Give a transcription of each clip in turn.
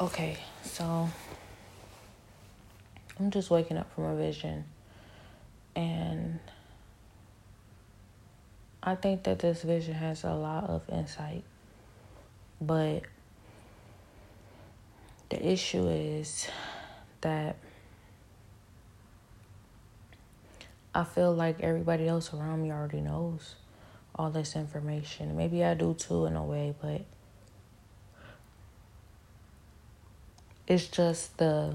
Okay, so I'm just waking up from a vision, and I think that this vision has a lot of insight, but the issue is that I feel like everybody else around me already knows all this information. Maybe I do too in a way, but it's just the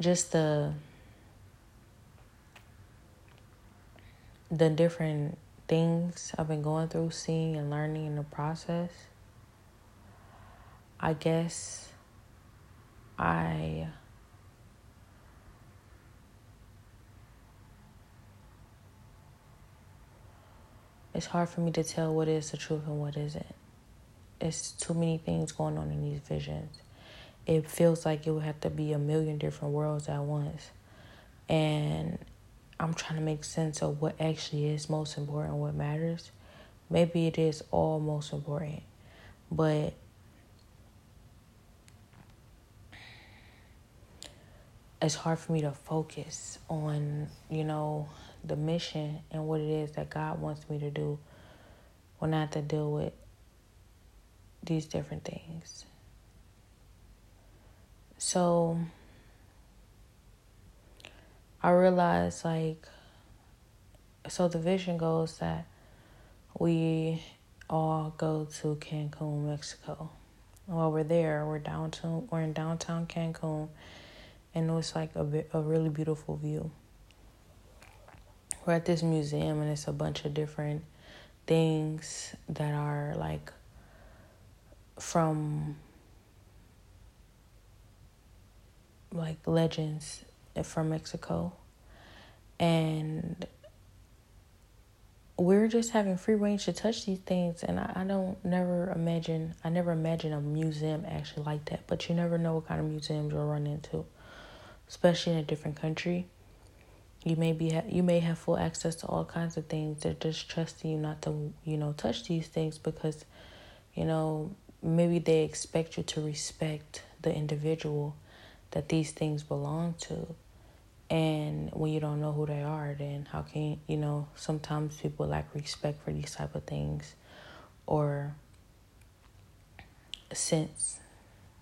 just the the different things I've been going through, seeing and learning in the process. I guess I it's hard for me to tell what is the truth and what isn't it's too many things going on in these visions. It feels like it would have to be a million different worlds at once. And I'm trying to make sense of what actually is most important, what matters. Maybe it is all most important, but it's hard for me to focus on, you know, the mission and what it is that God wants me to do when I have to deal with these different things. So I realized like so the vision goes that we all go to Cancun, Mexico. While we're there, we're downtown we're in downtown Cancun and it was like a a really beautiful view. We're at this museum and it's a bunch of different things that are like from like legends from Mexico. And we're just having free range to touch these things and I, I don't never imagine I never imagine a museum actually like that. But you never know what kind of museums you'll run into. Especially in a different country. You may be you may have full access to all kinds of things. They're just trusting you not to, you know, touch these things because, you know, maybe they expect you to respect the individual that these things belong to. And when you don't know who they are, then how can you know? Sometimes people lack respect for these type of things, or sense,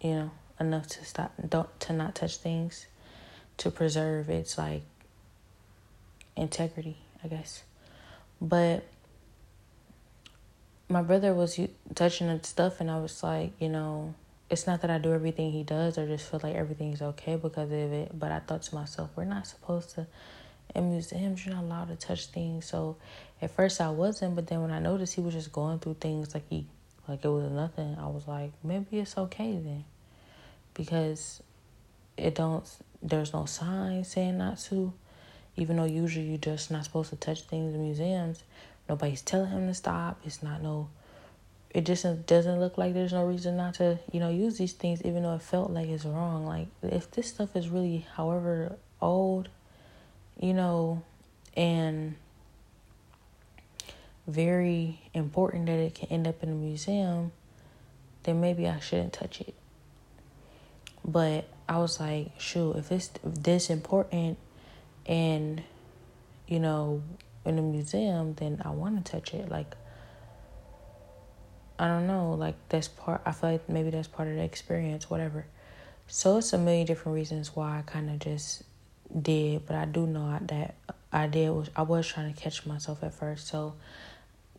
you know, enough to stop, don't to not touch things, to preserve its like integrity, I guess. But my brother was touching the stuff, and I was like, you know, it's not that I do everything he does. or just feel like everything's okay because of it. But I thought to myself, we're not supposed to. In museums, you're not allowed to touch things. So at first I wasn't, but then when I noticed he was just going through things like he, like it was nothing, I was like, maybe it's okay then, because it don't. There's no sign saying not to, even though usually you're just not supposed to touch things in museums. Nobody's telling him to stop. It's not no. It just doesn't look like there's no reason not to, you know, use these things, even though it felt like it's wrong. Like if this stuff is really, however old, you know, and very important that it can end up in a museum, then maybe I shouldn't touch it. But I was like, shoot, if it's this important and, you know, in a museum, then I want to touch it. Like, I don't know. Like, that's part, I feel like maybe that's part of the experience, whatever. So it's a million different reasons why I kind of just did, but I do know that I did was I was trying to catch myself at first. So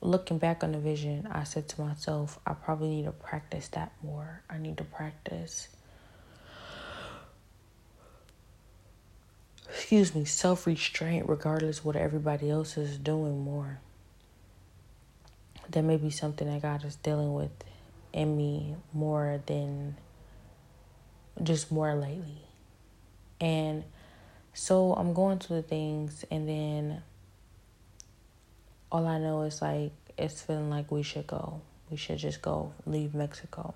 looking back on the vision, I said to myself, I probably need to practice that more. I need to practice excuse me, self restraint, regardless what everybody else is doing more. That may be something that God is dealing with in me more than just more lately. And so I'm going through the things, and then all I know is like it's feeling like we should go. We should just go, leave Mexico.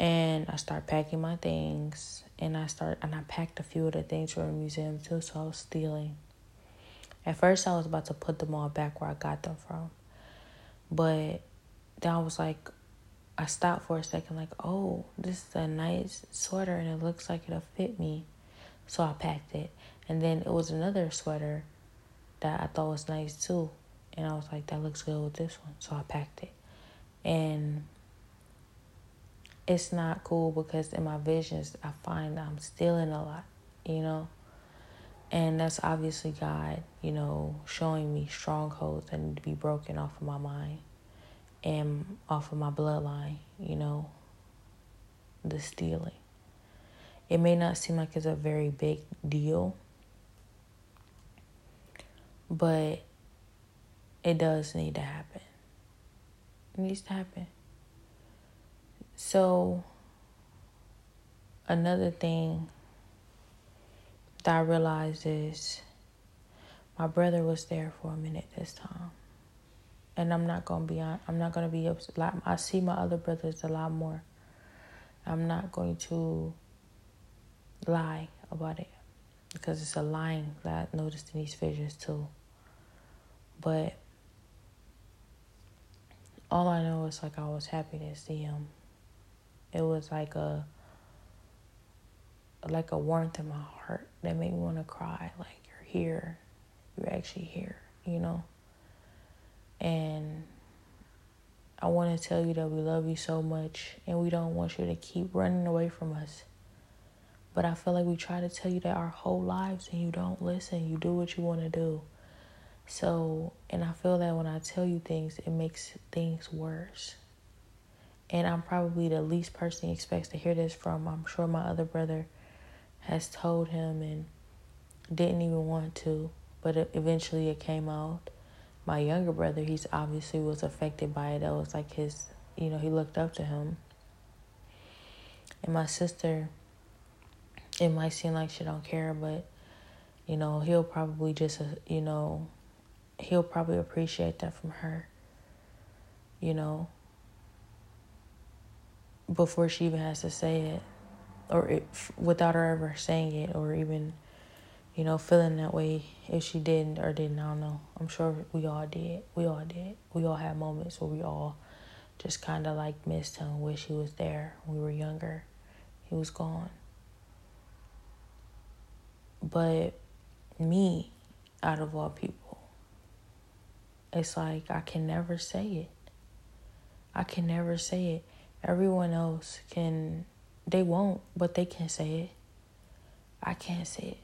And I start packing my things and I start and I packed a few of the things from the museum too, so I was stealing. At first I was about to put them all back where I got them from. But then I was like, I stopped for a second, like, oh, this is a nice sweater and it looks like it'll fit me. So I packed it. And then it was another sweater that I thought was nice too. And I was like, that looks good with this one. So I packed it. And it's not cool because in my visions, I find I'm stealing a lot, you know? And that's obviously God, you know, showing me strongholds that need to be broken off of my mind and off of my bloodline, you know, the stealing. It may not seem like it's a very big deal, but it does need to happen. It needs to happen. So, another thing that I realized is my brother was there for a minute this time. And I'm not gonna be on I'm not gonna be upset. I see my other brothers a lot more. I'm not going to lie about it because it's a lying that I noticed in these visions too. But all I know is like I was happy to see him. It was like a like a warmth in my heart that made me want to cry. Like you're here, you're actually here, you know. And I want to tell you that we love you so much, and we don't want you to keep running away from us. But I feel like we try to tell you that our whole lives, and you don't listen. You do what you want to do. So, and I feel that when I tell you things, it makes things worse. And I'm probably the least person he expects to hear this from. I'm sure my other brother has told him and didn't even want to, but it, eventually it came out. My younger brother, he's obviously was affected by it. That was like his, you know, he looked up to him. And my sister, it might seem like she don't care, but you know, he'll probably just, uh, you know, he'll probably appreciate that from her. You know, before she even has to say it, or it, without her ever saying it, or even, you know, feeling that way if she didn't or didn't. I don't know. I'm sure we all did. We all did. We all had moments where we all just kind of like missed him, wish he was there when we were younger. He was gone. But me, out of all people, it's like I can never say it. I can never say it. Everyone else can, they won't, but they can say it. I can't say it.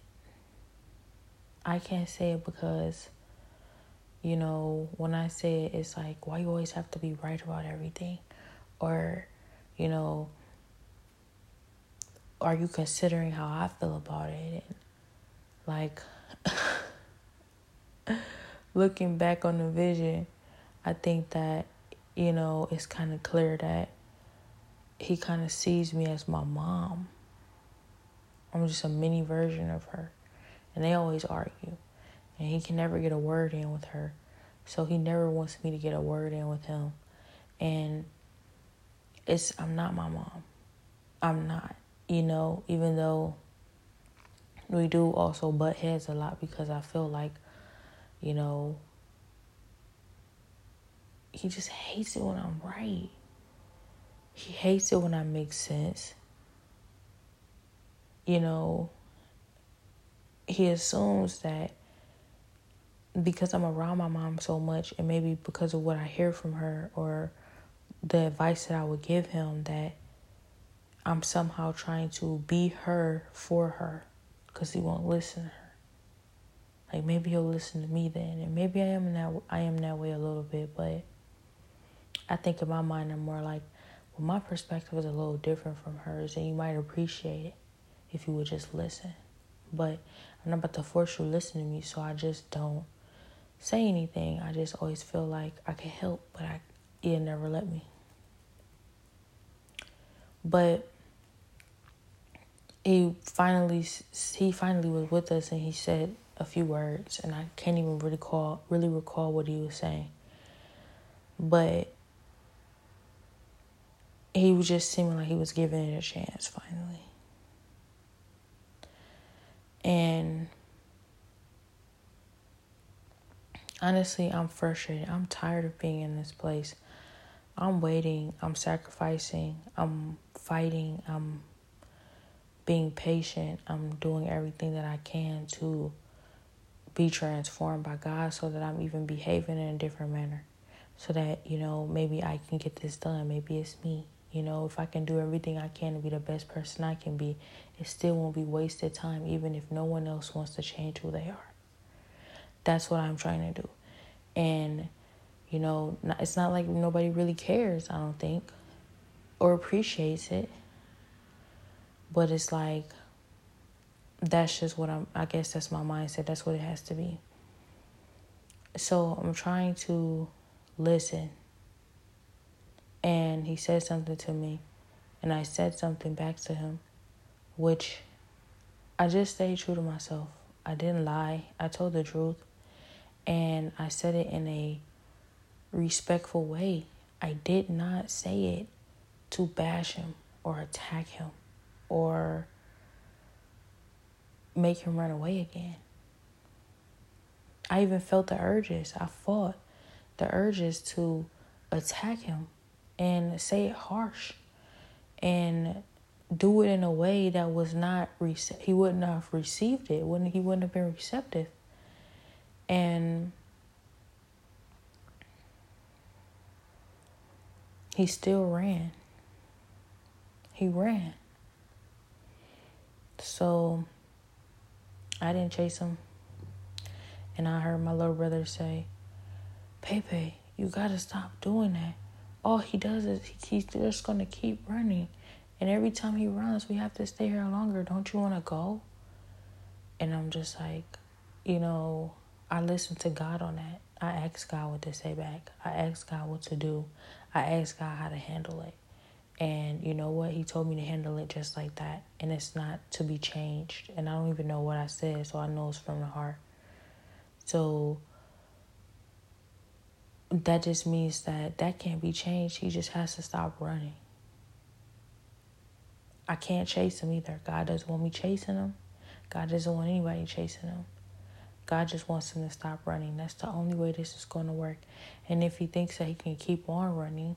I can't say it because, you know, when I say it, it's like, why you always have to be right about everything? Or, you know, are you considering how I feel about it? And like, looking back on the vision, I think that, you know, it's kind of clear that he kind of sees me as my mom. I'm just a mini version of her. And they always argue. And he can never get a word in with her. So he never wants me to get a word in with him. And it's I'm not my mom. I'm not. You know, even though we do also butt heads a lot because I feel like you know, he just hates it when I'm right. He hates it when I make sense. You know, he assumes that because I'm around my mom so much, and maybe because of what I hear from her or the advice that I would give him, that I'm somehow trying to be her for her because he won't listen to her. Like maybe he'll listen to me then, and maybe I am that I am that way a little bit, but I think in my mind I'm more like, well, my perspective is a little different from hers, and you might appreciate it if you would just listen. But I'm not about to force you to listen to me, so I just don't say anything. I just always feel like I can help, but I it never let me. But he finally he finally was with us, and he said a few words, and I can't even really recall really recall what he was saying. But he was just seeming like he was giving it a chance finally. And honestly, I'm frustrated. I'm tired of being in this place. I'm waiting, I'm sacrificing, I'm fighting, I'm being patient, I'm doing everything that I can to be transformed by God so that I'm even behaving in a different manner. So that, you know, maybe I can get this done. Maybe it's me. You know, if I can do everything I can to be the best person I can be, it still won't be wasted time, even if no one else wants to change who they are. That's what I'm trying to do. And, you know, it's not like nobody really cares, I don't think, or appreciates it. But it's like, that's just what I'm, I guess that's my mindset. That's what it has to be. So I'm trying to listen. And he said something to me, and I said something back to him, which I just stayed true to myself. I didn't lie, I told the truth. And I said it in a respectful way. I did not say it to bash him or attack him or make him run away again. I even felt the urges. I fought the urges to attack him and say it harsh and do it in a way that was not he wouldn't have received it. Wouldn't he wouldn't have been receptive. And he still ran. He ran. So I didn't chase him. And I heard my little brother say, Pepe, you gotta stop doing that. All he does is he, he's just gonna keep running. And every time he runs, we have to stay here longer. Don't you wanna go? And I'm just like, you know, I listen to God on that. I ask God what to say back. I ask God what to do. I ask God how to handle it. And you know what? He told me to handle it just like that. And it's not to be changed. And I don't even know what I said, so I know it's from the heart. So that just means that that can't be changed. He just has to stop running. I can't chase him either. God doesn't want me chasing him. God doesn't want anybody chasing him. God just wants him to stop running. That's the only way this is going to work. And if he thinks that he can keep on running,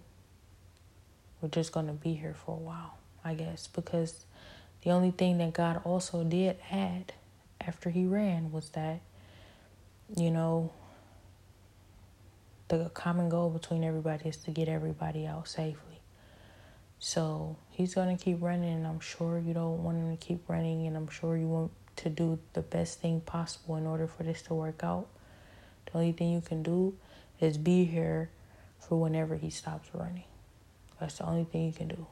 we're just going to be here for a while, I guess. Because the only thing that God also did add after he ran was that, you know, the common goal between everybody is to get everybody out safely. So he's going to keep running, and I'm sure you don't want him to keep running, and I'm sure you want to do the best thing possible in order for this to work out. The only thing you can do is be here for whenever he stops running. That's the only thing you can do.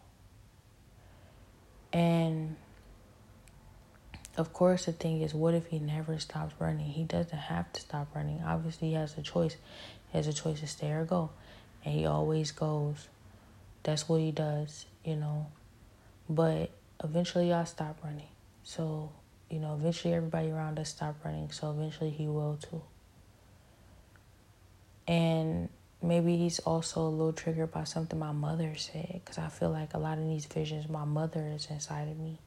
And of course, the thing is, what if he never stops running? He doesn't have to stop running. Obviously, he has a choice. He has a choice to stay or go. And he always goes. That's what he does, you know. But eventually, I'll stop running. So you know, eventually everybody around us stop running, so eventually he will too. And maybe he's also a little triggered by something my mother said, because I feel like a lot of these visions, my mother is inside of me.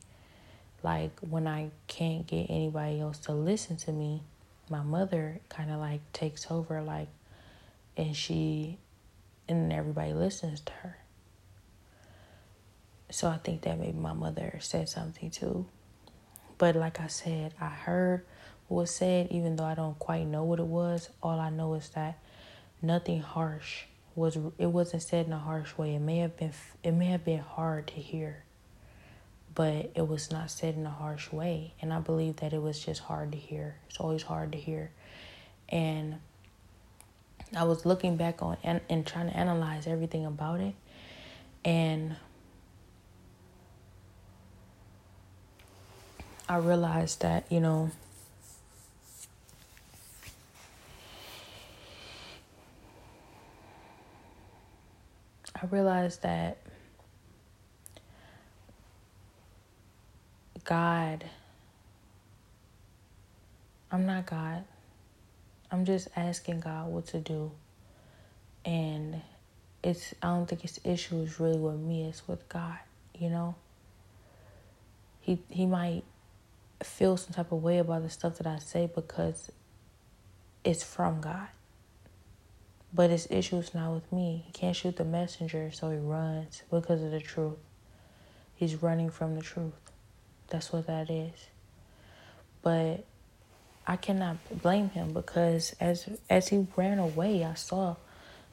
Like when I can't get anybody else to listen to me, my mother kind of like takes over, like, and she, and everybody listens to her. So I think that maybe my mother said something too. But like I said, I heard what was said, even though I don't quite know what it was. All I know is that nothing harsh was. It wasn't said in a harsh way. It may have been. It may have been hard to hear, but it was not said in a harsh way. And I believe that it was just hard to hear. It's always hard to hear, and I was looking back on and, and trying to analyze everything about it, and I realized that, you know, I realized that God, I'm not God. I'm just asking God what to do. And it's, I don't think his issue is really with me, it's with God, you know? He, he might feel some type of way about the stuff that I say because it's from God. But his issue is not with me. He can't shoot the messenger, so he runs because of the truth. He's running from the truth. That's what that is. But I cannot blame him because as as he ran away, I saw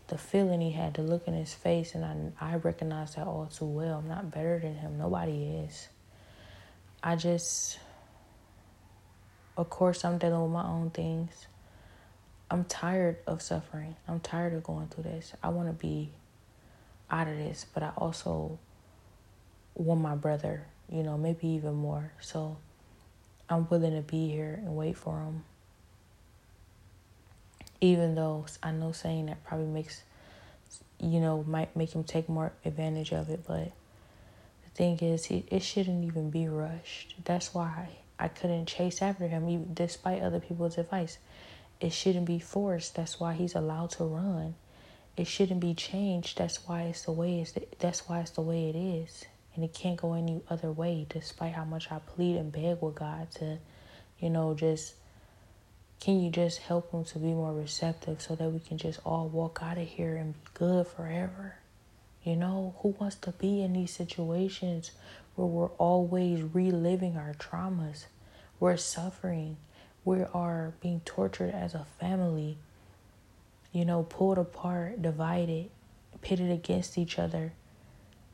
the feeling he had, the look in his face, and I I recognized that all too well. I'm not better than him. Nobody is. I just, of course, I'm dealing with my own things. I'm tired of suffering. I'm tired of going through this. I want to be out of this, but I also want my brother, you know, maybe even more. So I'm willing to be here and wait for him. Even though I know saying that probably makes, you know, might make him take more advantage of it, but the thing is, he, it shouldn't even be rushed. That's why I couldn't chase after him, even despite other people's advice. It shouldn't be forced. That's why he's allowed to run. It shouldn't be changed. That's why it's the way it's. That's why it's the way it is, and it can't go any other way. Despite how much I plead and beg with God to, you know, just can you just help him to be more receptive so that we can just all walk out of here and be good forever? You know, who wants to be in these situations where we're always reliving our traumas? We're suffering we are being tortured as a family, you know, pulled apart, divided, pitted against each other,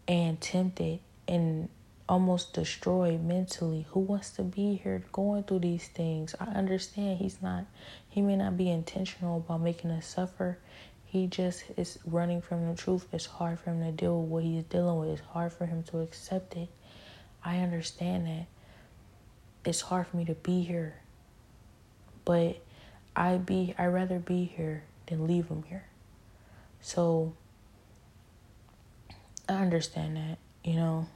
and tempted and almost destroyed mentally. Who wants to be here going through these things? I understand he's not, he may not be intentional about making us suffer. He just is running from the truth. It's hard for him to deal with what he's dealing with. It's hard for him to accept it. I understand that. It's hard for me to be here but I be I rather be here than leave him here. So I understand that, you know,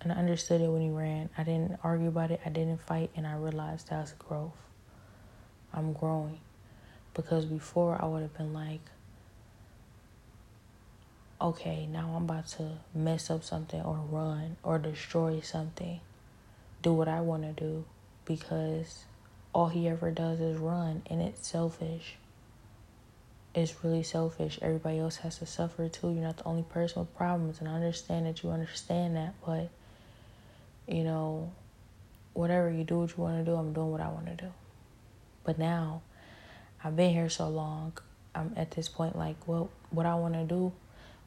and I understood it when he ran. I didn't argue about it. I didn't fight, and I realized that's growth. I'm growing because before I would have been like, okay, now I'm about to mess up something or run or destroy something, do what I want to do because all he ever does is run, and it's selfish. It's really selfish. Everybody else has to suffer too. You're not the only person with problems, and I understand that you understand that, but you know, whatever you do, what you want to do, I'm doing what I want to do. But now, I've been here so long, I'm at this point like, well, what I want to do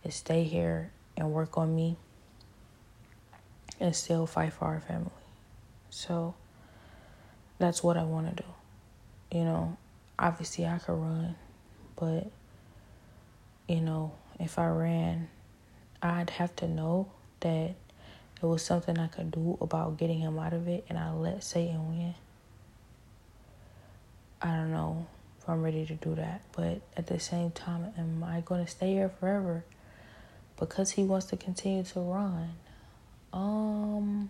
is stay here and work on me and still fight for our family. So, that's what I want to do. You know, obviously I could run, but you know, if I ran, I'd have to know that it was something I could do about getting him out of it and I let Satan win. I don't know if I'm ready to do that, but at the same time, am I going to stay here forever because he wants to continue to run? Um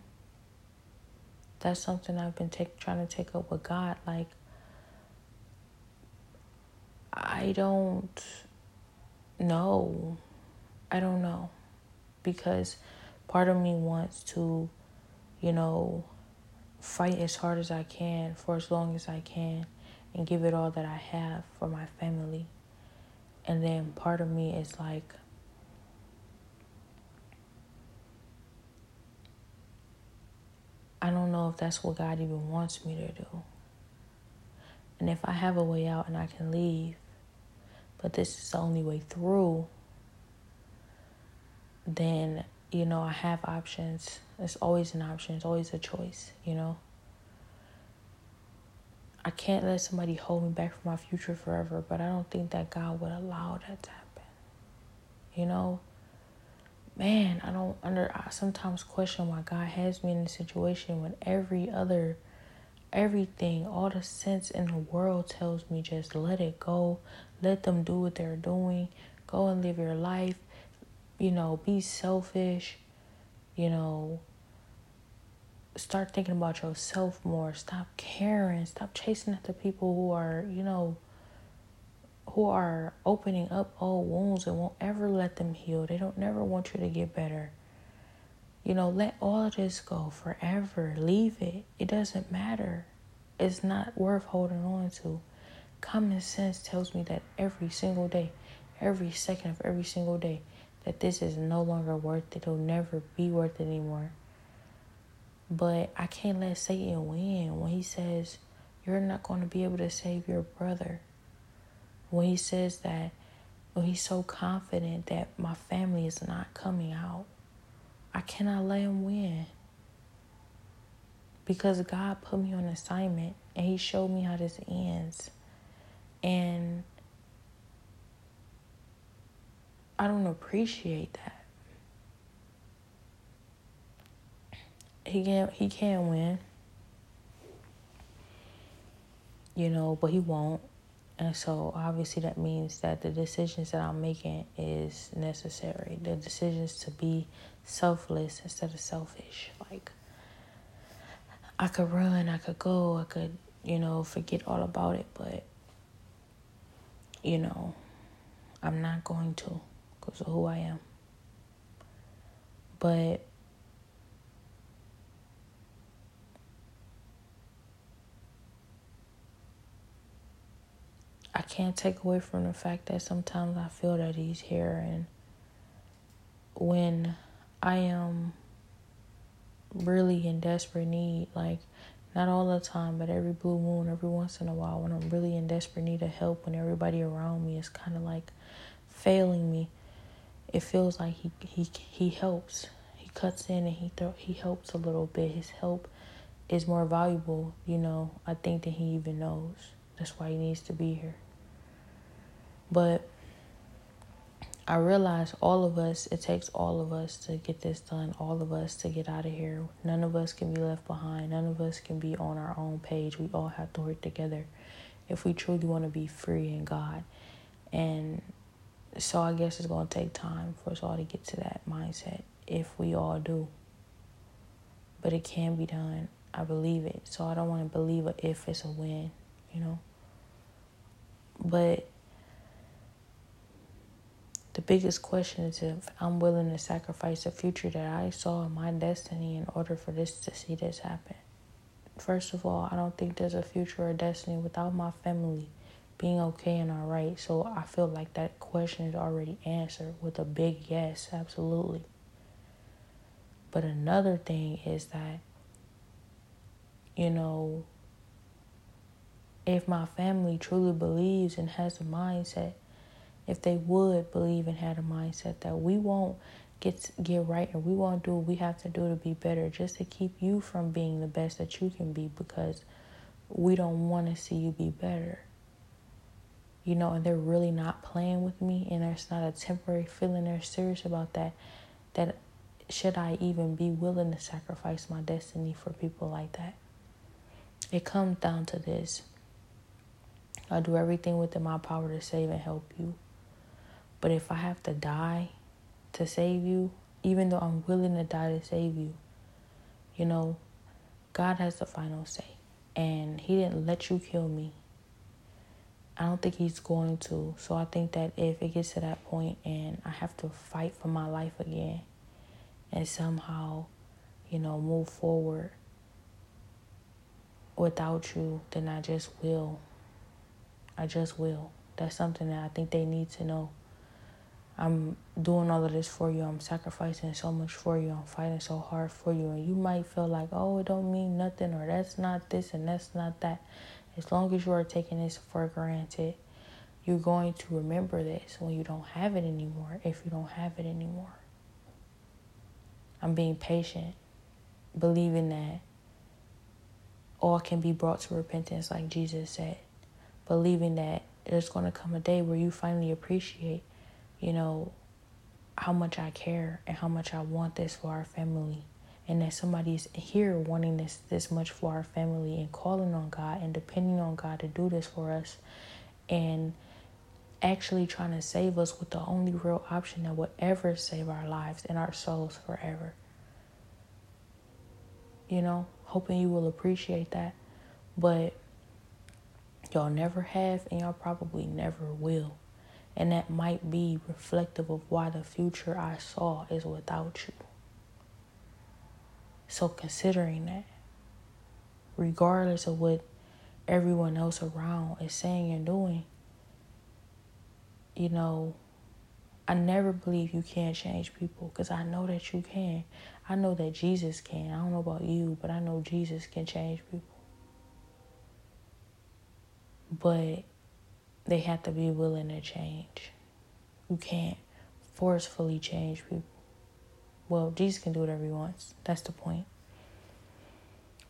that's something I've been take, trying to take up with God. Like, I don't know. I don't know. Because part of me wants to, you know, fight as hard as I can for as long as I can and give it all that I have for my family. And then part of me is like, I don't know if that's what God even wants me to do. And if I have a way out and I can leave, but this is the only way through, then, you know, I have options. It's always an option, it's always a choice, you know. I can't let somebody hold me back from my future forever, but I don't think that God would allow that to happen. You know? man, I don't under I sometimes question why God has me in a situation when every other everything, all the sense in the world tells me just let it go. Let them do what they're doing. Go and live your life. You know, be selfish. You know, start thinking about yourself more. Stop caring. Stop chasing after people who are, you know, who are opening up old wounds and won't ever let them heal. They don't never want you to get better. You know, let all of this go forever. Leave it. It doesn't matter. It's not worth holding on to. Common sense tells me that every single day. every second of every single day that this is no longer worth it. It'll never be worth it anymore. But I can't let Satan win when he says, You're not going to be able to save your brother. When he says that, when he's so confident that my family is not coming out, I cannot let him win. Because God put me on assignment and he showed me how this ends. And I don't appreciate that. He can he can win. You know, but he won't. And so obviously that means that the decisions that I'm making is necessary. The decisions to be selfless instead of selfish. Like I could run, I could go, I could, you know, forget all about it, but you know, I'm not going to because of who I am. But I can't take away from the fact that sometimes I feel that he's here and when I am really in desperate need, like not all the time, but every blue moon, every once in a while, when I'm really in desperate need of help, when everybody around me is kind of like failing me, it feels like he he he helps. He cuts in and he throw, he helps a little bit. His help is more valuable, you know. I think than he even knows. That's why he needs to be here. But I realize all of us, it takes all of us to get this done, all of us to get out of here. None of us can be left behind. None of us can be on our own page. We all have to work together if we truly want to be free in God. And so I guess it's going to take time for us all to get to that mindset if we all do. But it can be done. I believe it. So I don't want to believe it if it's a win, you know. But the biggest question is if I'm willing to sacrifice the future that I saw in my destiny in order for this to see this happen. First of all, I don't think there's a future or destiny without my family being okay and all right. So I feel like that question is already answered with a big yes, absolutely. But another thing is that, you know, if my family truly believes and has a mindset, if they would believe and had a mindset that we won't get get right and we won't do what we have to do to be better just to keep you from being the best that you can be because we don't want to see you be better you know, and they're really not playing with me and there's not a temporary feeling, they're serious about that, that should I even be willing to sacrifice my destiny for people like that? It comes down to this. I'll do everything within my power to save and help you. But if I have to die to save you, even though I'm willing to die to save you, you know, God has the final say. And He didn't let you kill me. I don't think he's going to. So I think that if it gets to that point and I have to fight for my life again and somehow, you know, move forward without you, then I just will. I just will. That's something that I think they need to know. I'm doing all of this for you. I'm sacrificing so much for you. I'm fighting so hard for you. And you might feel like, oh, it don't mean nothing or that's not this and that's not that. As long as you are taking this for granted, you're going to remember this when you don't have it anymore, if you don't have it anymore. I'm being patient, believing that all can be brought to repentance, like Jesus said. Believing that there's going to come a day where you finally appreciate, you know, how much I care and how much I want this for our family and that somebody's here wanting this this much for our family and calling on God and depending on God to do this for us and actually trying to save us with the only real option that would ever save our lives and our souls forever. You know, hoping you will appreciate that. But y'all never have and y'all probably never will. And that might be reflective of why the future I saw is without you. So, considering that, regardless of what everyone else around is saying and doing, you know, I never believe you can't change people because I know that you can. I know that Jesus can. I don't know about you, but I know Jesus can change people. But they have to be willing to change. You can't forcefully change people. Well, Jesus can do whatever he wants. That's the point.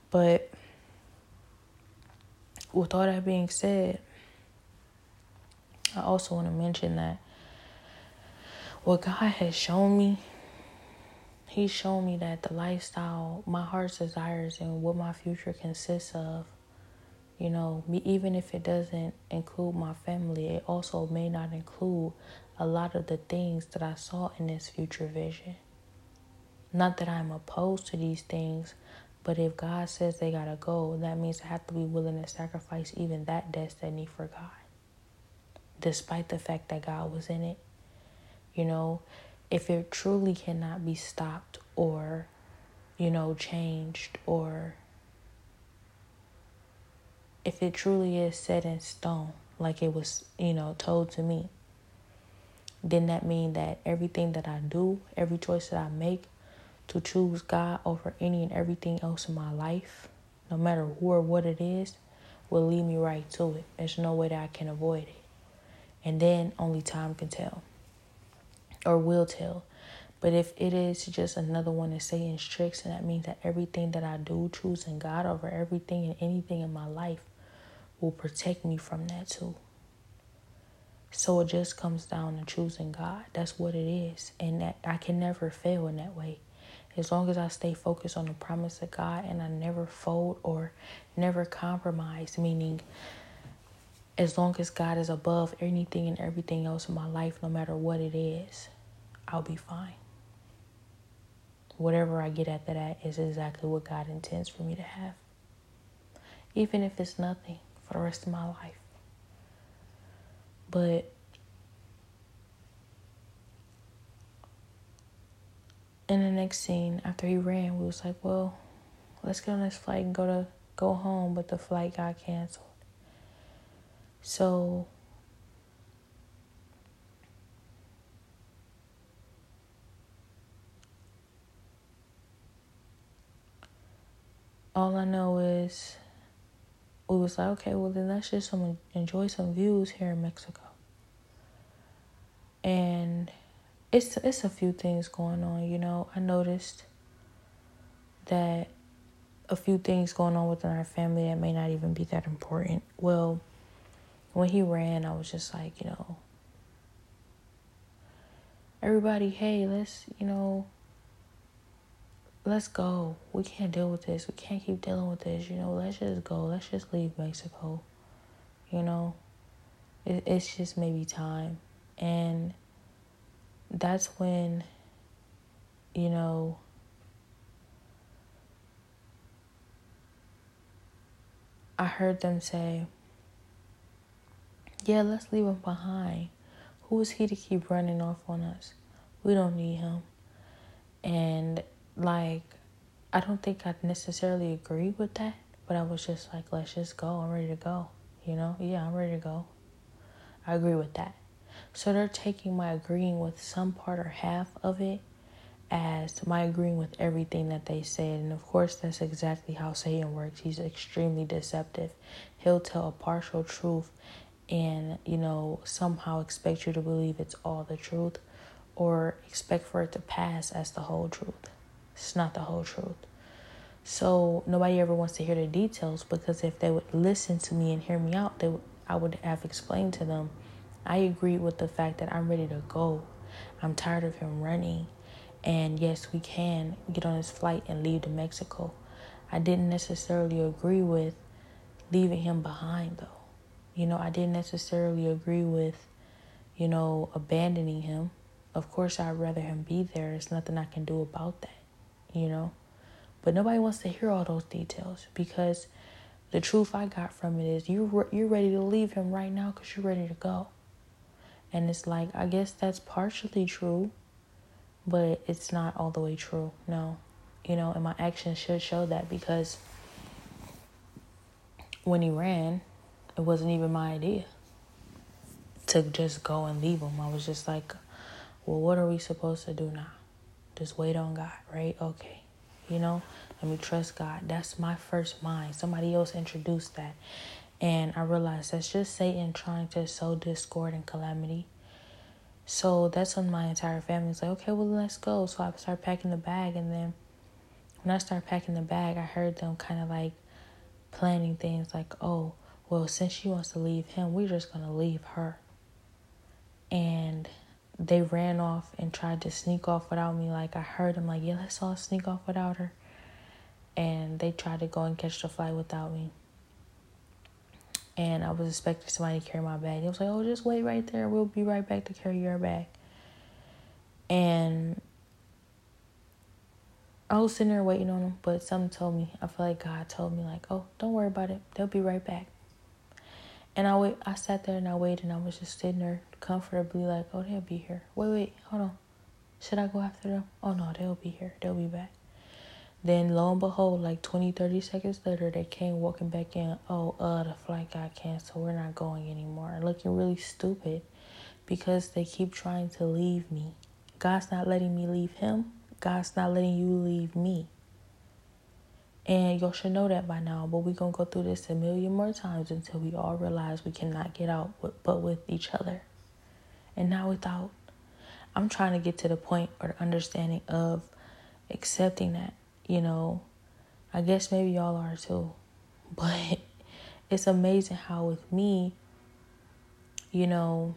But with all that being said, I also want to mention that what God has shown me, He's shown me that the lifestyle, my heart's desires, and what my future consists of, you know, me, even if it doesn't include my family, it also may not include a lot of the things that I saw in this future vision. Not that I'm opposed to these things, but if God says they gotta go, that means I have to be willing to sacrifice even that destiny for God. Despite the fact that God was in it. You know, if it truly cannot be stopped or, you know, changed or if it truly is set in stone, like it was, you know, told to me, then that mean that everything that I do, every choice that I make to choose God over any and everything else in my life, no matter who or what it is, will lead me right to it. There's no way that I can avoid it. And then only time can tell or will tell. But if it is just another one of Satan's tricks, and that means that everything that I do, choosing God over everything and anything in my life, will protect me from that too. So it just comes down to choosing God. That's what it is. And that I can never fail in that way. As long as I stay focused on the promise of God and I never fold or never compromise, meaning as long as God is above anything and everything else in my life, no matter what it is, I'll be fine. Whatever I get at that is exactly what God intends for me to have. Even if it's nothing for the rest of my life. But in the next scene, after he ran, we was like, well, let's get on this flight and go to go home, but the flight got canceled. So all I know is we was like, okay, well then let's just enjoy some views here in Mexico. And it's it's a few things going on, you know. I noticed that a few things going on within our family that may not even be that important. Well, when he ran, I was just like, you know, everybody, hey, let's, you know, let's go. We can't deal with this. We can't keep dealing with this. You know, let's just go. Let's just leave Mexico. You know, it, it's just maybe time. And that's when, you know, I heard them say, yeah, let's leave him behind. Who is he to keep running off on us? We don't need him. And like, I don't think I necessarily agree with that, but I was just like, let's just go. I'm ready to go. You know? Yeah, I'm ready to go. I agree with that. So they're taking my agreeing with some part or half of it as my agreeing with everything that they said. And of course, that's exactly how Satan works. He's extremely deceptive. He'll tell a partial truth and, you know, somehow expect you to believe it's all the truth or expect for it to pass as the whole truth. It's not the whole truth. So nobody ever wants to hear the details because if they would listen to me and hear me out, they would, I would have explained to them. I agree with the fact that I'm ready to go. I'm tired of him running. And yes, we can get on this flight and leave to Mexico. I didn't necessarily agree with leaving him behind though. You know, I didn't necessarily agree with, you know, abandoning him. Of course, I'd rather him be there. There's nothing I can do about that, you know. But nobody wants to hear all those details because the truth I got from it is you're, you're ready to leave him right now because you're ready to go. And it's like I guess that's partially true, but it's not all the way true. No, you know, and my actions should show that because when he ran, it wasn't even my idea to just go and leave him. I was just like, well, what are we supposed to do now? Just wait on God, right? Okay. You know, let me trust God. That's my first mind. Somebody else introduced that. And I realized that's just Satan trying to sow discord and calamity. So that's when my entire family's like, okay, well, let's go. So I started packing the bag. And then when I started packing the bag, I heard them kind of like planning things like, oh, well, since she wants to leave him, we're just going to leave her. And they ran off and tried to sneak off without me. Like, I heard them, like, yeah, let's all sneak off without her. And they tried to go and catch the flight without me. And I was expecting somebody to carry my bag. It was like, oh, just wait right there. We'll be right back to carry your bag. And I was sitting there waiting on them, but something told me, I feel like God told me, like, oh, don't worry about it. They'll be right back. And I wait, I sat there and I waited and I was just sitting there comfortably like, oh, they'll be here. Wait, wait, hold on. Should I go after them? Oh, no, they'll be here. They'll be back. Then lo and behold, like 20, 30 seconds later, they came walking back in. Oh, uh, the flight got canceled. We're not going anymore. Looking really stupid because they keep trying to leave me. God's not letting me leave him. God's not letting you leave me. And y'all should know that by now, but we're going to go through this a million more times until we all realize we cannot get out with, but with each other. And not without. I'm trying to get to the point or the understanding of accepting that, you know. I guess maybe y'all are too. But it's amazing how with me, you know,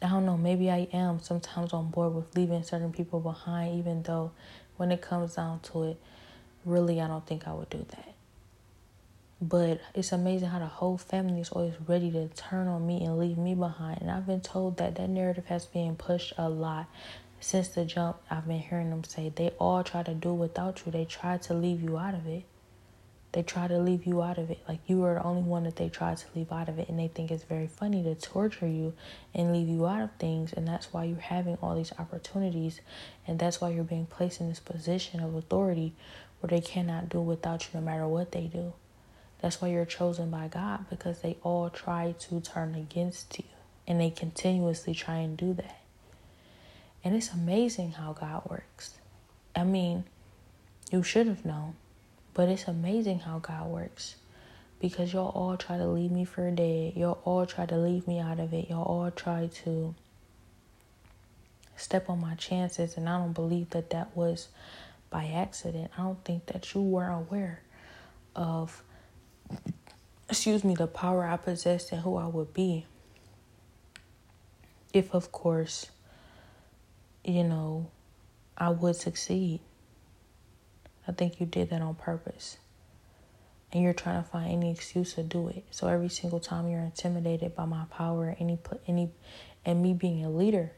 I don't know, maybe I am sometimes on board with leaving certain people behind, even though when it comes down to it, really, I don't think I would do that. But it's amazing how the whole family is always ready to turn on me and leave me behind. And I've been told that that narrative has been pushed a lot since the jump. I've been hearing them say they all try to do without you, they try to leave you out of it. They try to leave you out of it. Like you are the only one that they try to leave out of it. And they think it's very funny to torture you and leave you out of things. And that's why you're having all these opportunities. And that's why you're being placed in this position of authority where they cannot do without you no matter what they do. That's why you're chosen by God because they all try to turn against you. And they continuously try and do that. And it's amazing how God works. I mean, you should have known. But it's amazing how God works. Because y'all all try to leave me for dead. Y'all all try to leave me out of it. Y'all all try to step on my chances. And I don't believe that that was by accident. I don't think that you were aware of, excuse me, the power I possessed and who I would be. If, of course, you know, I would succeed. I think you did that on purpose. And you're trying to find any excuse to do it. So every single time you're intimidated by my power, any any and me being a leader,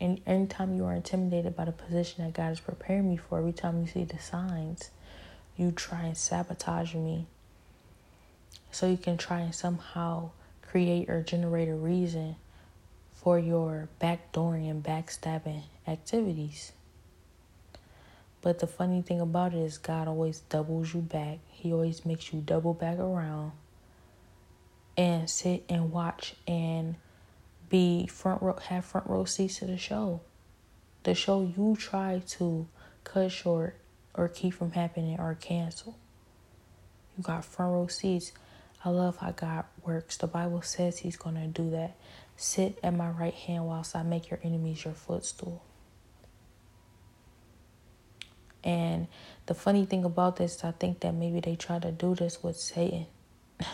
and anytime you are intimidated by the position that God is preparing me for, every time you see the signs, you try and sabotage me. So you can try and somehow create or generate a reason for your backdooring and backstabbing activities. But the funny thing about it is, God always doubles you back. He always makes you double back around and sit and watch and be front row, have front row seats to the show. The show you try to cut short or keep from happening or cancel. You got front row seats. I love how God works. The Bible says He's going to do that. Sit at my right hand whilst I make your enemies your footstool. And the funny thing about this, I think that maybe they try to do this with Satan. I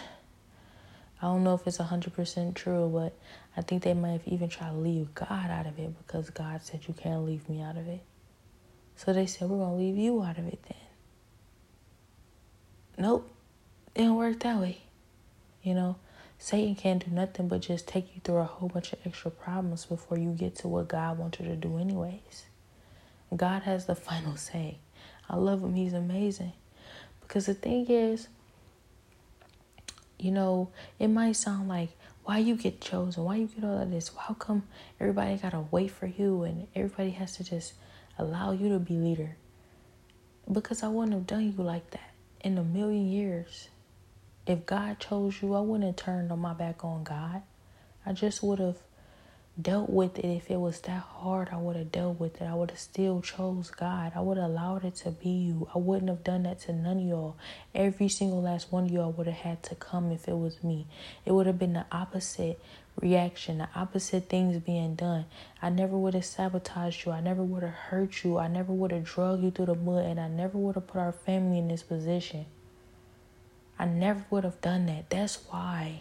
don't know if it's 100% true, but I think they might have even tried to leave God out of it because God said, You can't leave me out of it. So they said, We're going to leave you out of it then. Nope, it didn't work that way. You know, Satan can't do nothing but just take you through a whole bunch of extra problems before you get to what God wants you to do, anyways. God has the final say. I love him. He's amazing. Because the thing is, you know, it might sound like why you get chosen, why you get all of this, how come everybody gotta wait for you and everybody has to just allow you to be leader? Because I wouldn't have done you like that in a million years. If God chose you, I wouldn't have turned on my back on God. I just would have dealt with it if it was that hard i would have dealt with it i would have still chose god i would have allowed it to be you i wouldn't have done that to none of y'all every single last one of y'all would have had to come if it was me it would have been the opposite reaction the opposite things being done i never would have sabotaged you i never would have hurt you i never would have drug you through the mud and i never would have put our family in this position i never would have done that that's why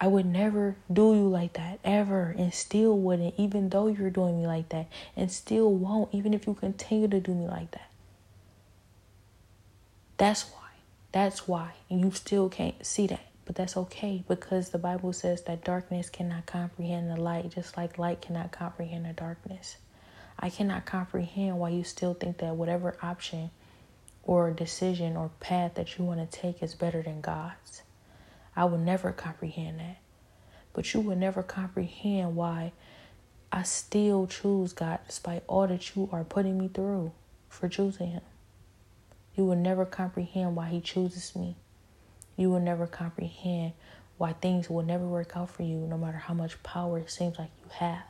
I would never do you like that ever and still wouldn't, even though you're doing me like that, and still won't, even if you continue to do me like that. That's why. That's why. And you still can't see that. But that's okay because the Bible says that darkness cannot comprehend the light, just like light cannot comprehend the darkness. I cannot comprehend why you still think that whatever option or decision or path that you want to take is better than God's. I will never comprehend that. But you will never comprehend why I still choose God despite all that you are putting me through for choosing Him. You will never comprehend why He chooses me. You will never comprehend why things will never work out for you no matter how much power it seems like you have.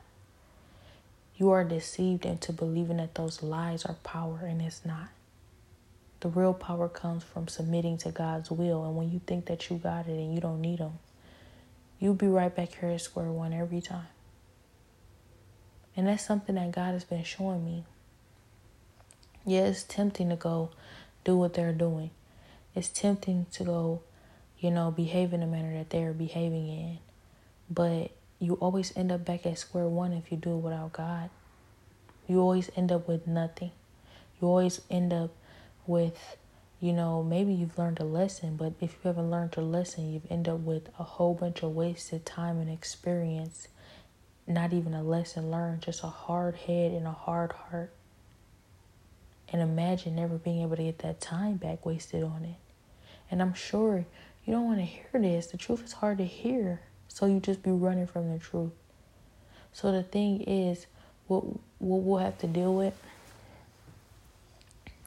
You are deceived into believing that those lies are power and it's not. The real power comes from submitting to God's will. And when you think that you got it and you don't need Him, you'll be right back here at square one every time. And that's something that God has been showing me. Yeah, it's tempting to go do what they're doing. It's tempting to go, you know, behave in the manner that they're behaving in. But you always end up back at square one if you do it without God. You always end up with nothing. You always end up with, you know, maybe you've learned a lesson, but if you haven't learned a lesson, you've ended up with a whole bunch of wasted time and experience. Not even a lesson learned, just a hard head and a hard heart. And imagine never being able to get that time back wasted on it. And I'm sure you don't want to hear this. The truth is hard to hear. So you just be running from the truth. So the thing is, what what we'll have to deal with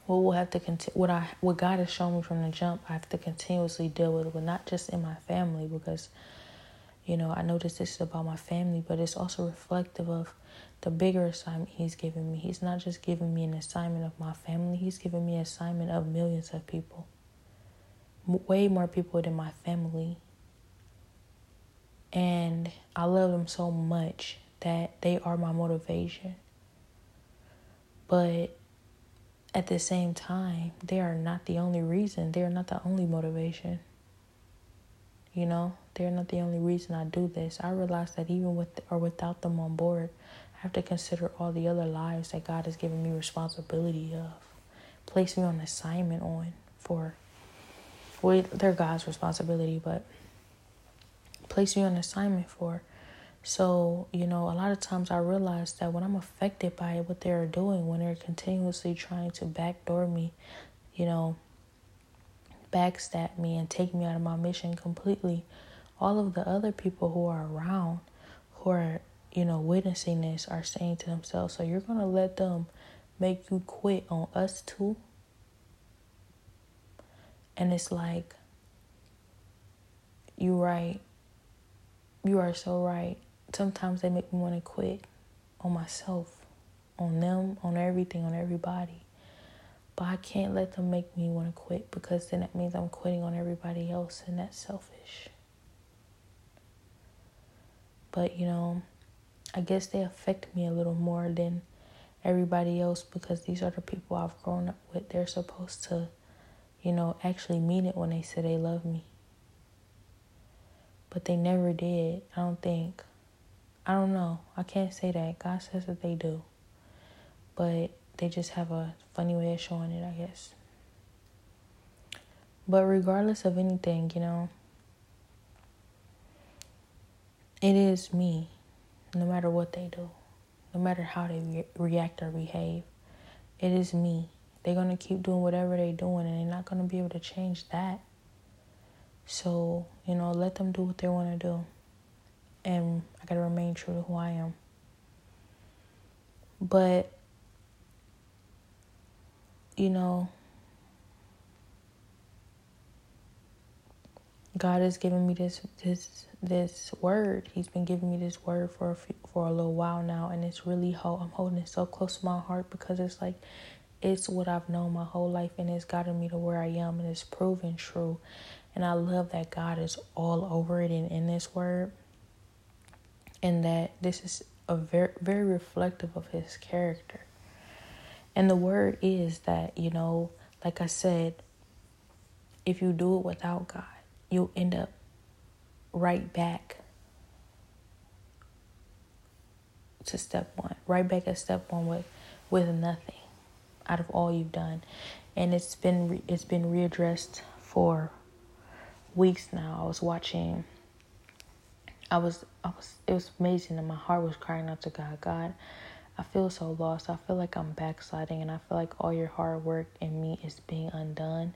what we'll have to continue what I what God has shown me from the jump I have to continuously deal with but not just in my family because you know I notice this is about my family but it's also reflective of the bigger assignment he's given me. He's not just giving me an assignment of my family he's giving me an assignment of millions of people. Way more people than my family. And I love them so much that they are my motivation. But at the same time, they are not the only reason. They are not the only motivation. You know, they're not the only reason I do this. I realize that even with or without them on board, I have to consider all the other lives that God has given me responsibility of, place me on assignment on for. Well, they're God's responsibility, but place me on assignment for so, you know, a lot of times I realize that when I'm affected by what they're doing, when they're continuously trying to backdoor me, you know, backstab me and take me out of my mission completely, all of the other people who are around, who are, you know, witnessing this are saying to themselves, so you're going to let them make you quit on us too? And it's like, you're right. You are so right sometimes they make me want to quit on myself, on them, on everything, on everybody. But I can't let them make me want to quit because then that means I'm quitting on everybody else, and that's selfish. But you know, I guess they affect me a little more than everybody else because these are the people I've grown up with. They're supposed to, you know, actually mean it when they say they love me. But they never did, I don't think. I don't know. I can't say that. God says that they do. But they just have a funny way of showing it, I guess. But regardless of anything, you know, it is me, no matter what they do, no matter how they re- react or behave. It is me. They're going to keep doing whatever they're doing, and they're not going to be able to change that. So, you know, let them do what they want to do and I got to remain true to who I am. But, you know, God has given me this this this word. He's been giving me this word for a few, for a little while now, and it's really ho- I'm holding it so close to my heart because it's like it's what I've known my whole life, and it's gotten me to where I am, and it's proven true. And I love that God is all over it and in this word, and that this is a very very reflective of His character. And the word is that you know, like I said, if you do it without God, you'll end up right back to step one, right back at step one with with nothing out of all you've done, and it's been re- it's been readdressed for weeks now. I was watching. I was I was it was amazing, and my heart was crying out to God. God, I feel so lost. I feel like I'm backsliding, and I feel like all your hard work in me is being undone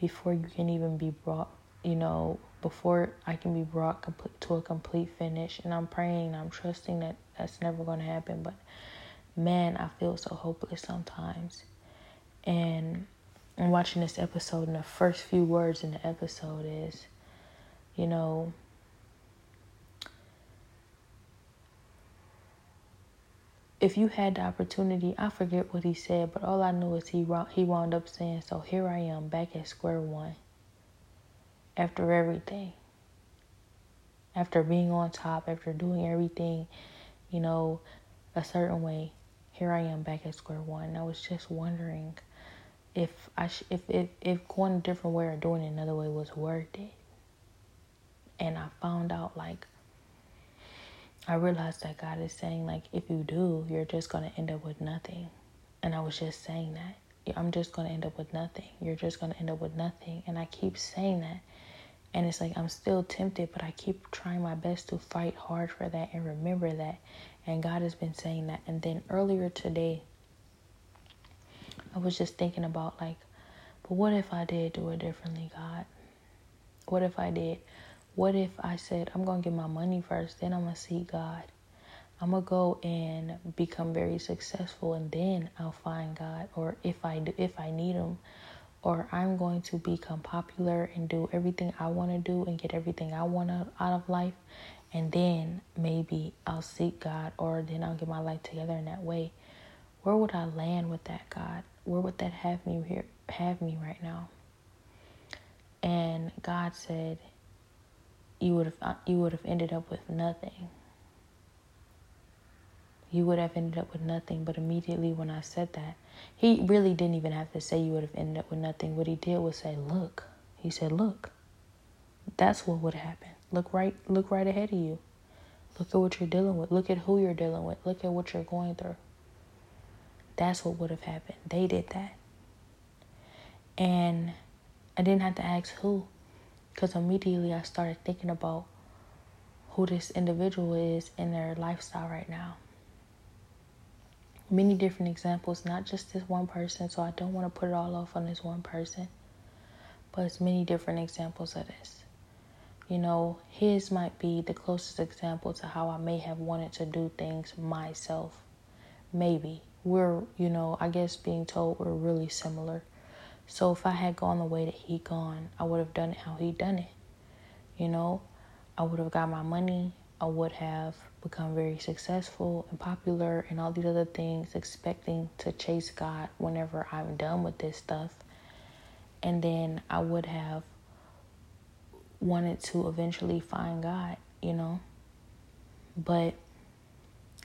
before you can even be brought. You know, before I can be brought complete, to a complete finish. And I'm praying, I'm trusting that that's never going to happen. But man, I feel so hopeless sometimes. And I'm watching this episode, and the first few words in the episode is, you know, if you had the opportunity, I forget what he said, but all I know is he he wound up saying, "So here I am, back at square one." after everything. After being on top, after doing everything, you know, a certain way, here I am back at square one. I was just wondering if I sh- if if if going a different way or doing it another way was worth it. And I found out like I realized that God is saying like if you do, you're just gonna end up with nothing. And I was just saying that. I'm just gonna end up with nothing. You're just gonna end up with nothing. And I keep saying that. And it's like I'm still tempted, but I keep trying my best to fight hard for that and remember that. And God has been saying that. And then earlier today, I was just thinking about like, but what if I did do it differently, God? What if I did? What if I said, I'm going to get my money first, then I'm going to see God? I'm going to go and become very successful and then I'll find God. Or if I do, if I need him, or I'm going to become popular and do everything I want to do and get everything I want out of life. And then maybe I'll seek God or then I'll get my life together in that way. Where would I land with that, God? Where would that have me here have me right now? And God said you would have uh, you would have ended up with nothing you would have ended up with nothing. But immediately when I said that, he really didn't even have to say you would have ended up with nothing. What he did was say, "Look." He said, "Look." That's what would happen. Look right look right ahead of you. Look at what you're dealing with. Look at who you're dealing with. Look at what you're going through. That's what would have happened. They did that. And I didn't have to ask who because immediately I started thinking about who this individual is in their lifestyle right now many different examples, not just this one person. So I don't want to put it all off on this one person, but it's many different examples of this. You know, his might be the closest example to how I may have wanted to do things myself. Maybe we're, you know, I guess being told we're really similar. So if I had gone the way that he gone, I would have done it how he done it. You know, I would have got my money. I would have become very successful and popular and all these other things, expecting to chase God whenever I'm done with this stuff. And then I would have wanted to eventually find God, you know. But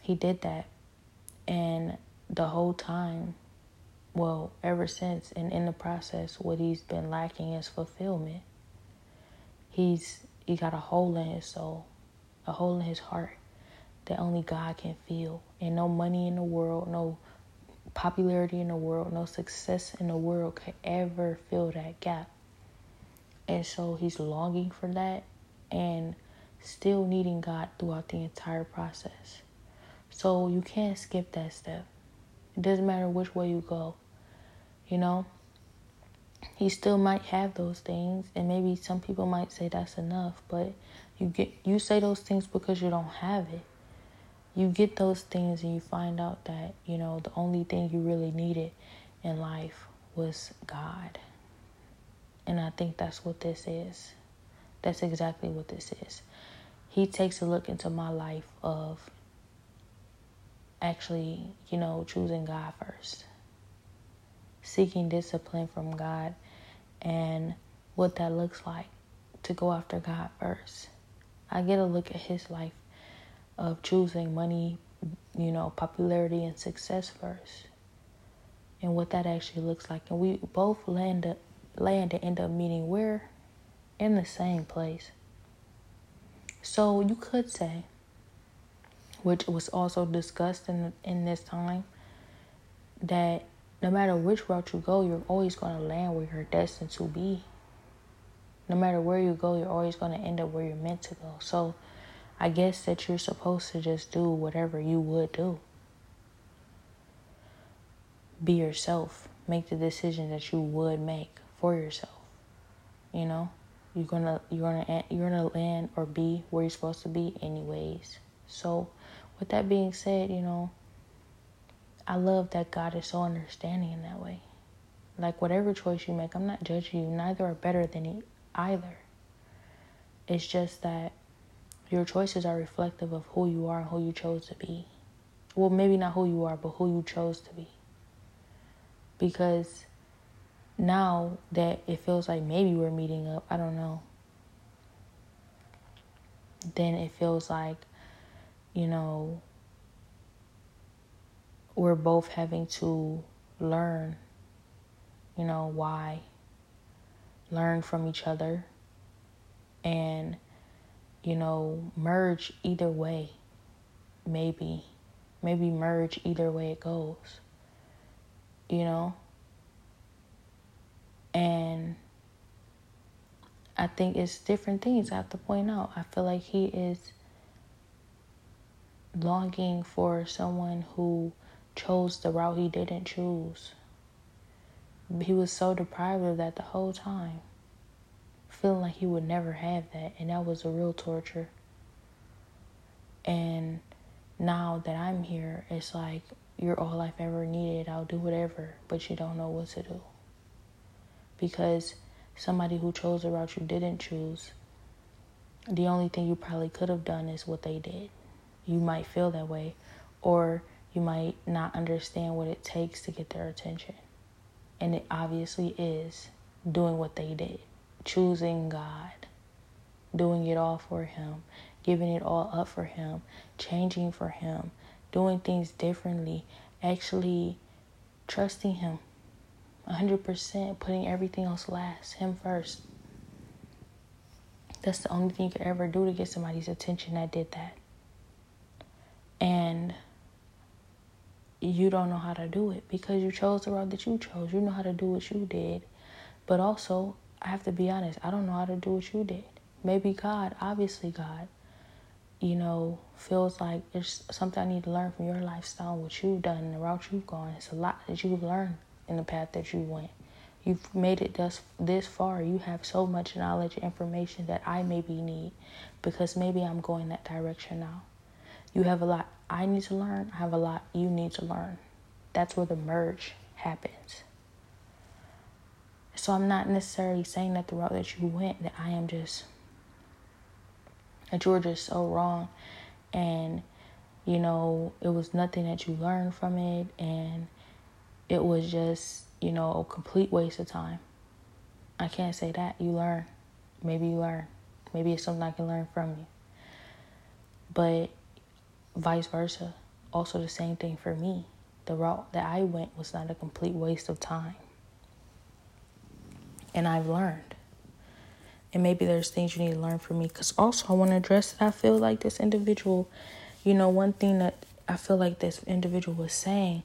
he did that. And the whole time, well, ever since and in the process, what he's been lacking is fulfillment. He's he got a hole in his soul, a hole in his heart that only God can fill. And no money in the world, no popularity in the world, no success in the world could ever fill that gap. And so he's longing for that and still needing God throughout the entire process. So you can't skip that step. It doesn't matter which way you go. You know, he still might have those things and maybe some people might say that's enough, but you get you say those things because you don't have it you get those things and you find out that, you know, the only thing you really needed in life was God. And I think that's what this is. That's exactly what this is. He takes a look into my life of actually, you know, choosing God first, seeking discipline from God, and what that looks like to go after God first. I get a look at his life of choosing money, you know, popularity and success first. And what that actually looks like. And we both land up land and end up meeting we're in the same place. So you could say, which was also discussed in in this time, that no matter which route you go, you're always going to land where you're destined to be. No matter where you go, you're always going to end up where you're meant to go. So I guess that you're supposed to just do whatever you would do. Be yourself. Make the decision that you would make for yourself. You know, you're gonna you're gonna you're gonna land or be where you're supposed to be anyways. So, with that being said, you know, I love that God is so understanding in that way. Like whatever choice you make, I'm not judging you. Neither are better than either. It's just that your choices are reflective of who you are and who you chose to be. Well, maybe not who you are, but who you chose to be. Because now that it feels like maybe we're meeting up, I don't know. Then it feels like, you know, we're both having to learn, you know, why, learn from each other, and you know, merge either way. Maybe. Maybe merge either way it goes. You know? And I think it's different things I have to point out. I feel like he is longing for someone who chose the route he didn't choose. He was so deprived of that the whole time feeling like he would never have that. And that was a real torture. And now that I'm here, it's like you're all I've ever needed. I'll do whatever, but you don't know what to do. Because somebody who chose a route you didn't choose, the only thing you probably could have done is what they did. You might feel that way, or you might not understand what it takes to get their attention. And it obviously is doing what they did choosing God, doing it all for Him, giving it all up for Him, changing for Him, doing things differently, actually trusting Him 100%, putting everything else last, Him first. That's the only thing you could ever do to get somebody's attention that did that. And you don't know how to do it because you chose the route that you chose. You know how to do what you did. But also, I have to be honest, I don't know how to do what you did. Maybe God, obviously God, you know, feels like there's something I need to learn from your lifestyle, what you've done, the route you've gone. It's a lot that you've learned in the path that you went. You've made it this this far. You have so much knowledge and information that I maybe need because maybe I'm going that direction now. You have a lot I need to learn. I have a lot you need to learn. That's where the merge happens. So I'm not necessarily saying that the route that you went, that I am just, that you were just so wrong. And, you know, it was nothing that you learned from it. And it was just, you know, a complete waste of time. I can't say that. You learn. Maybe you learn. Maybe it's something I can learn from you. But vice versa. Also, the same thing for me. The route that I went was not a complete waste of time and I've learned. And maybe there's things you need to learn from me. Because also, I want to address that I feel like this individual, you know, one thing that I feel like this individual was saying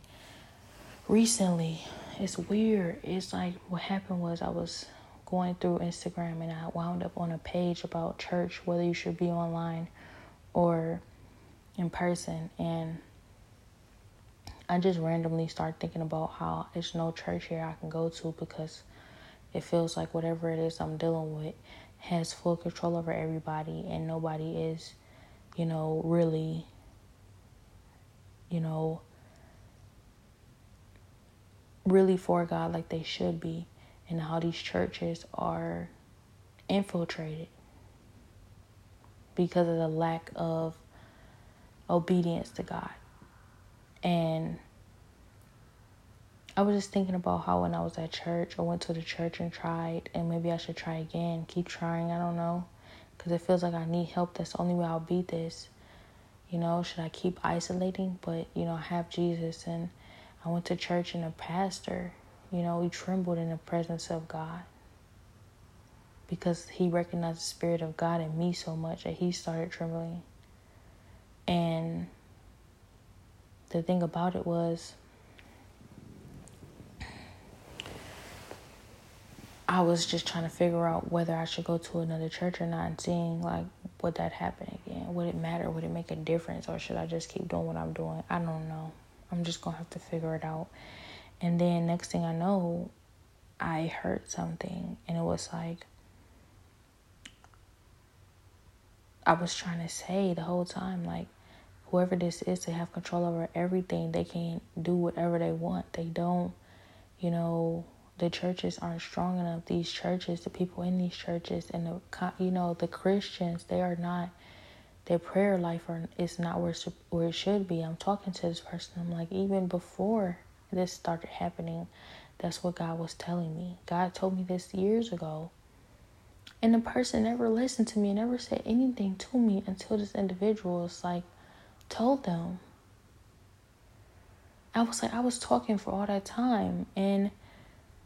recently, it's weird. It's like what happened was I was going through Instagram and I wound up on a page about church, whether you should be online or in person. And I just randomly start thinking about how there's no church here I can go to because it feels like whatever it is I'm dealing with has full control over everybody and nobody is, you know, really, you know, really for God like they should be, and how these churches are infiltrated. because of the lack of obedience to God. And I was just thinking about how when I was at church, I went to the church and tried, and maybe I should try again, keep trying, I don't know. Because it feels like I need help. That's the only way I'll beat this. You know, should I keep isolating? But, you know, I have Jesus. And I went to church and a pastor, you know, he trembled in the presence of God because he recognized the Spirit of God in me so much that he started trembling. And the thing about it was, I was just trying to figure out whether I should go to another church or not and seeing like would that happen again? Would it matter? Would it make a difference? Or should I just keep doing what I'm doing? I don't know. I'm just gonna have to figure it out. And then next thing I know, I heard something and it was like I was trying to say the whole time, like, whoever this is, they have control over everything. They can do whatever they want. They don't, you know, the churches aren't strong enough. These churches, the people in these churches, and the, you know, the Christians, they are not, their prayer life or is not where, where it should be. I'm talking to this person. I'm like, even before this started happening, that's what God was telling me. God told me this years ago. And the person never listened to me, never said anything to me until this individual was like, told them. I was like, I was talking for all that time, and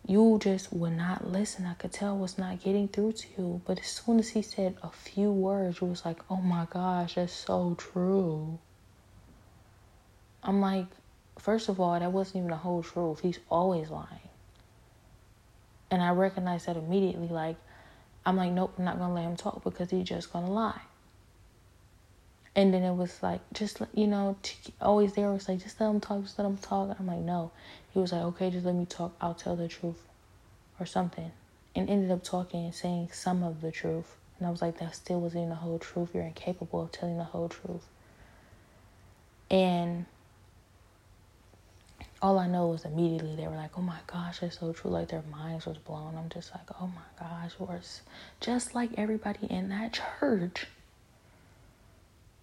you just would not listen. I could tell was not getting through to you. But as soon as he said a few words, you was like, oh my gosh, that's so true. I'm like, first of all, that wasn't even the whole truth. He's always lying. And I recognized that immediately. Like, I'm like, nope, I'm not gonna let him talk because he's just gonna lie. And then it was like, just you know, always there was like, just let him talk, just let him talk. I'm like, no. He was like, okay, just let me talk. I'll tell the truth, or something. And ended up talking and saying some of the truth. And I was like, that still wasn't the whole truth. You're incapable of telling the whole truth. And all I know was immediately they were like, oh my gosh, that's so true. Like their minds was blown. I'm just like, oh my gosh, worse. Just like everybody in that church.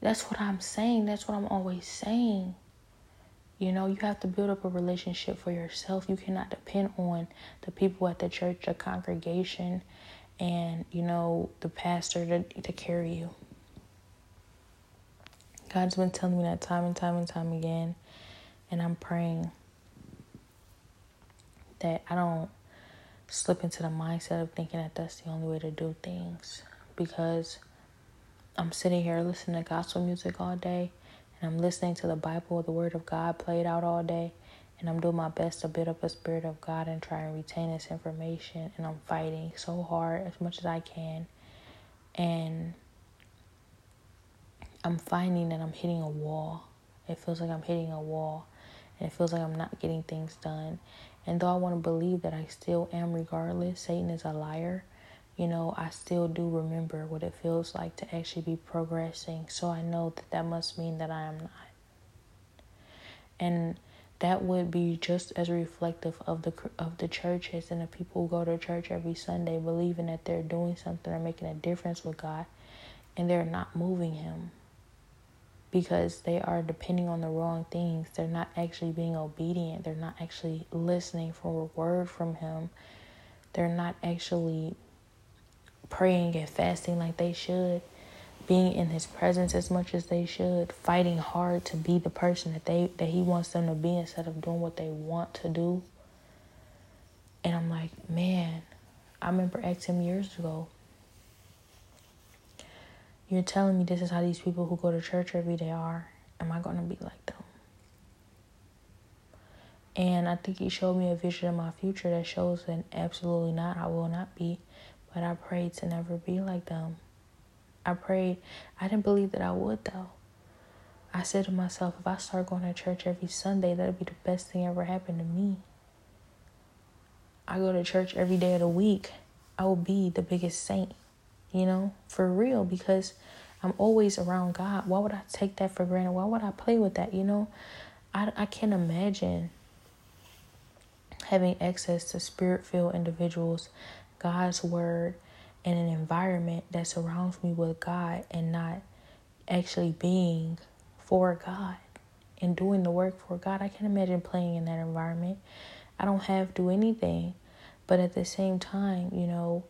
That's what I'm saying. That's what I'm always saying. You know, you have to build up a relationship for yourself. You cannot depend on the people at the church, the congregation, and, you know, the pastor to, to carry you. God's been telling me that time and time and time again. And I'm praying that I don't slip into the mindset of thinking that that's the only way to do things because I'm sitting here listening to gospel music all day and I'm listening to the Bible, the Word of God played out all day, and I'm doing my best to build up a spirit of God and try and retain this information. And I'm fighting so hard as much as I can, and I'm finding that I'm hitting a wall. It feels like I'm hitting a wall, and it feels like I'm not getting things done. And though I want to believe that I still am, regardless, Satan is a liar. You know, I still do remember what it feels like to actually be progressing. So I know that that must mean that I am not. And that would be just as reflective of the of the churches and the people who go to church every Sunday, believing that they're doing something or making a difference with God, and they're not moving Him because they are depending on the wrong things. They're not actually being obedient. They're not actually listening for a word from Him. They're not actually praying and fasting like they should, being in His presence as much as they should, fighting hard to be the person that they that He wants them to be instead of doing what they want to do. And I'm like, man, I remember asking him years ago, you're telling me this is how these people who go to church every day are. Am I to be like them? And I think he showed me a vision of my future that shows that absolutely not, I will not be. But I prayed to never be like them. I prayed, I didn't believe that I would though. I said to myself, if I start going to church every Sunday, that'll be the best thing ever happened to me. I go to church every day of the week. I will be the biggest saint you know, for real, because I'm always around God. Why would I take that for granted? Why would I play with that? You know, I, I can't imagine having access to spirit filled individuals, God's word, in an environment that surrounds me with God and not actually being for God and doing the work for God. I can't imagine playing in that environment. I don't have to do anything. But at the same time, you know,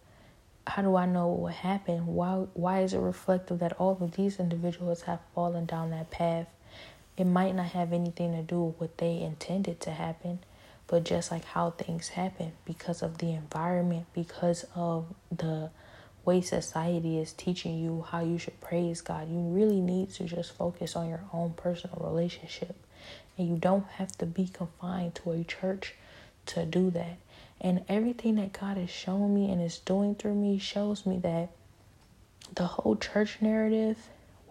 how do I know what happened? Why why is it reflective that all of these individuals have fallen down that path? It might not have anything to do with what they intended to happen, but just like how things happen because of the environment, because of the way society is teaching you how you should praise God. You really need to just focus on your own personal relationship. And you don't have to be confined to a church to do that. And everything that God has shown me and is doing through me shows me that the whole church narrative,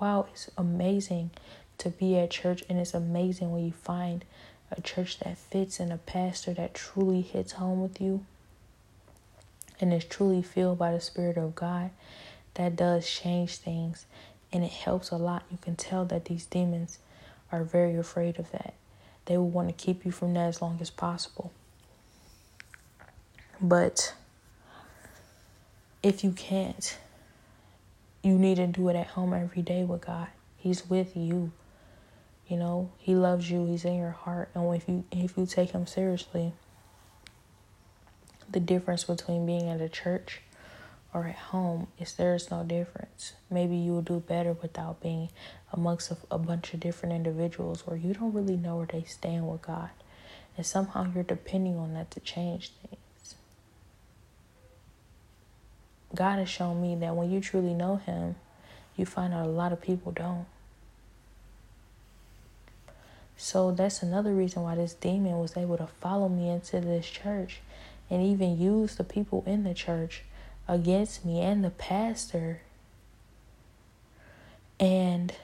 wow, it's amazing to be at church. And it's amazing when you find a church that fits and a pastor that truly hits home with you and is truly filled by the Spirit of God. That does change things and it helps a lot. You can tell that these demons are very afraid of that. They will want to keep you from that as long as possible. But if you can't, you need to do it at home every day with God. He's with you. You know, he loves you. He's in your heart. And if you if you take him seriously, the difference between being at a church or at home is there's no difference. Maybe you will do better without being amongst a, a bunch of different individuals where you don't really know where they stand with God. And somehow you're depending on that to change things. God has shown me that when you truly know Him, you find out a lot of people don't. So that's another reason why this demon was able to follow me into this church and even use the people in the church against me and the pastor and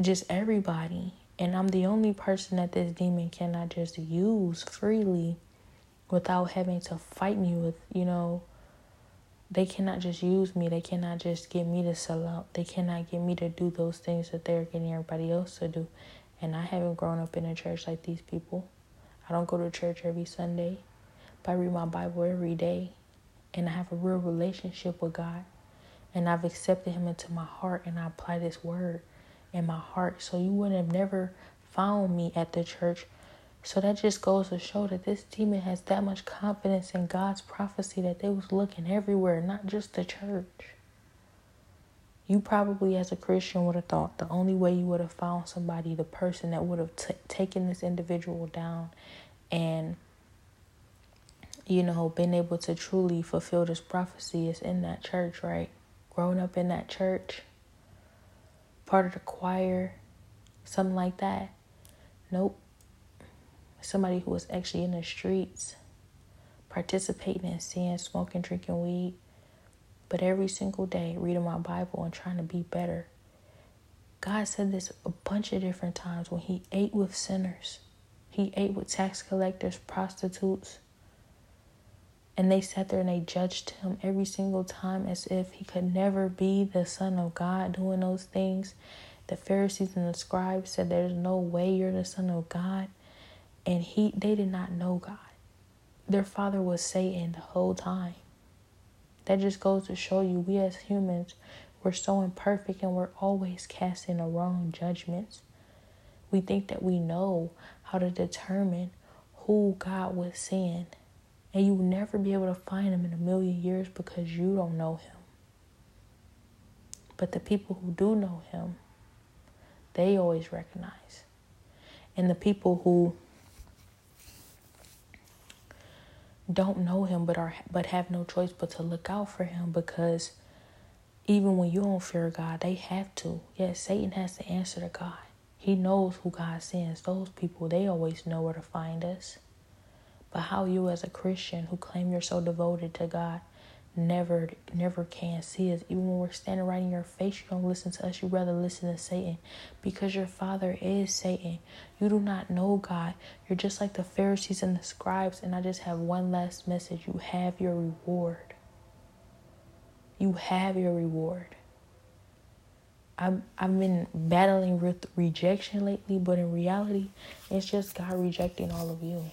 just everybody. And I'm the only person that this demon cannot just use freely without having to fight me with, you know, they cannot just use me. They cannot just get me to sell out. They cannot get me to do those things that they're getting everybody else to do. And I haven't grown up in a church like these people. I don't go to church every Sunday, but I read my Bible every day. And I have a real relationship with God. And I've accepted Him into my heart and I apply this word in my heart. So you would have never found me at the church so that just goes to show that this demon has that much confidence in God's prophecy that they was looking everywhere, not just the church. You probably, as a Christian, would have thought the only way you would have found somebody, the person that would have t- taken this individual down and, you know, been able to truly fulfill this prophecy is in that church, right? Growing up in that church, part of the choir, something like that. Nope somebody who was actually in the streets, participating in sin, smoking, drinking weed, but every single day reading my Bible and trying to be better. God said this a bunch of different times when He ate with sinners, He ate with tax collectors, prostitutes. And they sat there and they judged him every single time as if he could never be the Son of God doing those things. The Pharisees and the scribes said, There's no way you're the Son of God and he they did not know God. Their father was Satan the whole time. That just goes to show you we as humans we're so imperfect and we're always casting the wrong judgments. We think that we know how to determine who God was send. And you will never be able to find him in a million years because you don't know him. But the people who do know him, they always recognize. And the people who don't know him but are but have no choice but to look out for him because even when you don't fear God, they have to. Yes, Satan has to answer to God. He knows who God sends. Those people, they always know where to find us. But how you as a Christian who claim you're so devoted to God never never can see us. Even when we're standing right in your face, you don't listen to us. You rather listen to Satan because your father is Satan. You do not know God. You're just like the Pharisees and the scribes. And I just have one last message. You have your reward. You have your reward. I've, I've been battling with rejection lately, but in reality, it's just God rejecting all of you.